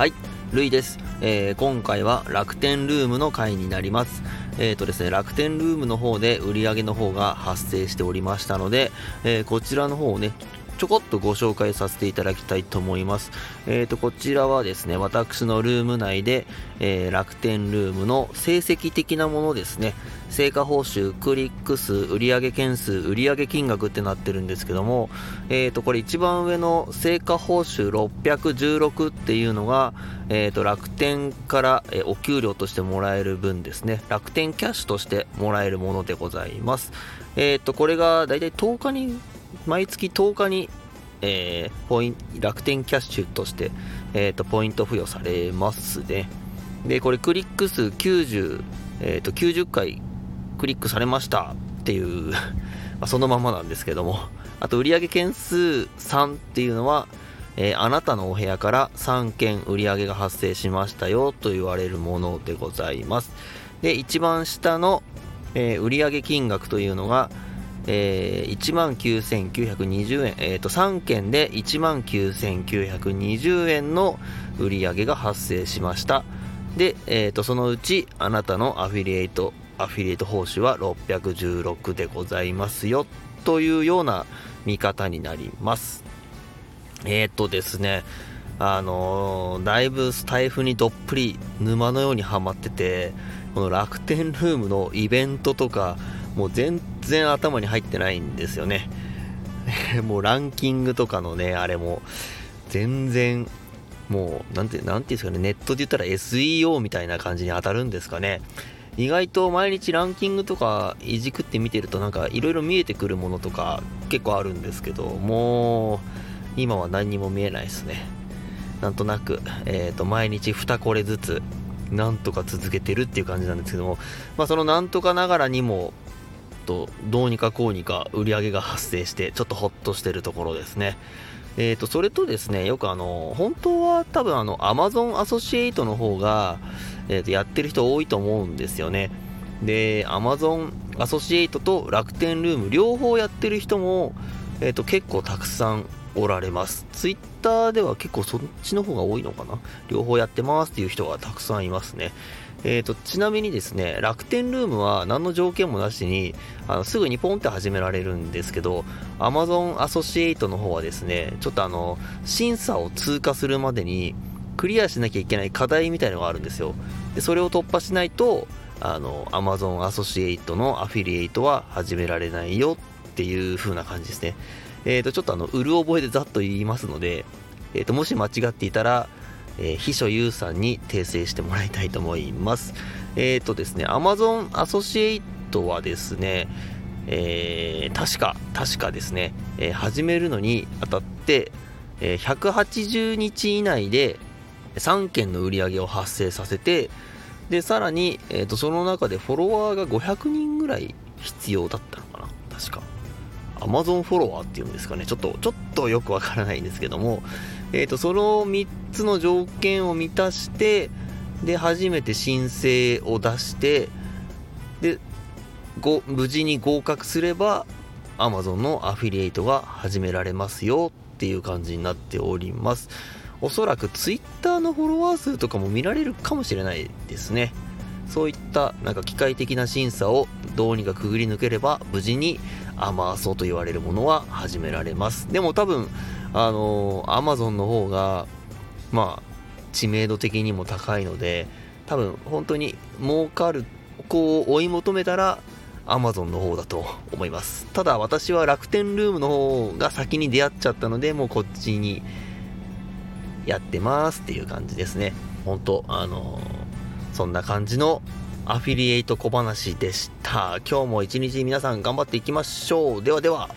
はい、ルイです、えー今回は楽天ルームの回になります。えーとですね、楽天ルームの方で売り上げの方が発生しておりましたので、えーこちらの方をね、ちょこっとご紹介させていただきたいと思います。えーと、こちらはですね、私のルーム内で、えー楽天ルームの成績的なものですね、成果報酬、クリック数、売上件数、売上金額ってなってるんですけども、えーと、これ一番上の成果報酬616っていうのが、えーと、楽天から、えお給料としてもらえる分ですね、楽天キャッシュとしてもらえるものでございます。えーと、これがだいたい10日に、毎月10日に、えーポイン楽天キャッシュとして、えーと、ポイント付与されますね。で、これクリック数90、えーと、90回クリックされましたっていう、まそのままなんですけども、あと売上件数3っていうのは、えーあなたのお部屋から3件売上が発生しましたよと言われるものでございます。で、一番下の、えー売上金額というのが、えー、19,920円、えー、と3件で19,920円の売り上げが発生しました。で、えー、とそのうちあなたのアフィリエイトアフィリエイト報酬は616でございますよというような見方になります。えっ、とですね、あのーだいぶスタイフにどっぷり沼のようにはまってて、この楽天ルームのイベントとか、もう全然頭に入ってないんですよね。もうランキングとかのね、あれも、全然、もう、なんて、なんていうんですかね、ネットで言ったら SEO みたいな感じに当たるんですかね。意外と毎日ランキングとかいじくって見てるとなんかいろいろ見えてくるものとか結構あるんですけど、もう、今は何にも見えないですね。なんとなく、えー、と毎日2これずつなんとか続けてるっていう感じなんですけども、まあ、そのなんとかながらにもとどうにかこうにか売り上げが発生してちょっとホッとしてるところですね。えー、とそれとですねよくあの本当は多分あの Amazon アソシエイトの方が、えー、とやってる人多いと思うんですよね。で Amazon アソシエイトと楽天ルーム両方やってる人も、えー、と結構たくさんおられます。ツイッターでは結構そっちの方が多いのかな？両方やってますっていう人がたくさんいますね。えーと、ちなみにですね、楽天ルームは何の条件もなしに、あのすぐにポンって始められるんですけど、Amazon アソシエイトの方はですね、ちょっとあの、審査を通過するまでに、クリアしなきゃいけない課題みたいのがあるんですよ。で、それを突破しないと、あの、Amazon アソシエイトのアフィリエイトは始められないよっていう風な感じですね。えー、とちょっとあのうる覚えでざっと言いますので、えー、ともし間違っていたら、えー秘書ゆうさんに訂正してもらいたいと思います。えっ、とですね、Amazon アソシエイトはですね、えー確か、確かですね、えー始めるのにあたって、えー180日以内で3件の売り上げを発生させて、で、さらに、えー、とその中でフォロワーが500人ぐらい必要だったのかな、確か。Amazon フォロワーっていうんですかね、ちょっと、ちょっとよくわからないんですけども、えっ、と、その3つの条件を満たして、で、初めて申請を出して、で、ご無事に合格すれば、Amazon のアフィリエイトが始められますよっていう感じになっております。おそらく Twitter のフォロワー数とかも見られるかもしれないですね。そういったなんか機械的な審査をどうにかくぐり抜ければ無事にアマーソと言われるものは始められます。でも多分、あのー、アマゾンの方が、まあ、知名度的にも高いので、多分本当に儲かる子を追い求めたら、アマゾンの方だと思います。ただ私は楽天ルームの方が先に出会っちゃったので、もうこっちにやってますっていう感じですね。本当あのそんな感じのアフィリエイト小話でした。今日も一日皆さん頑張っていきましょう。ではでは。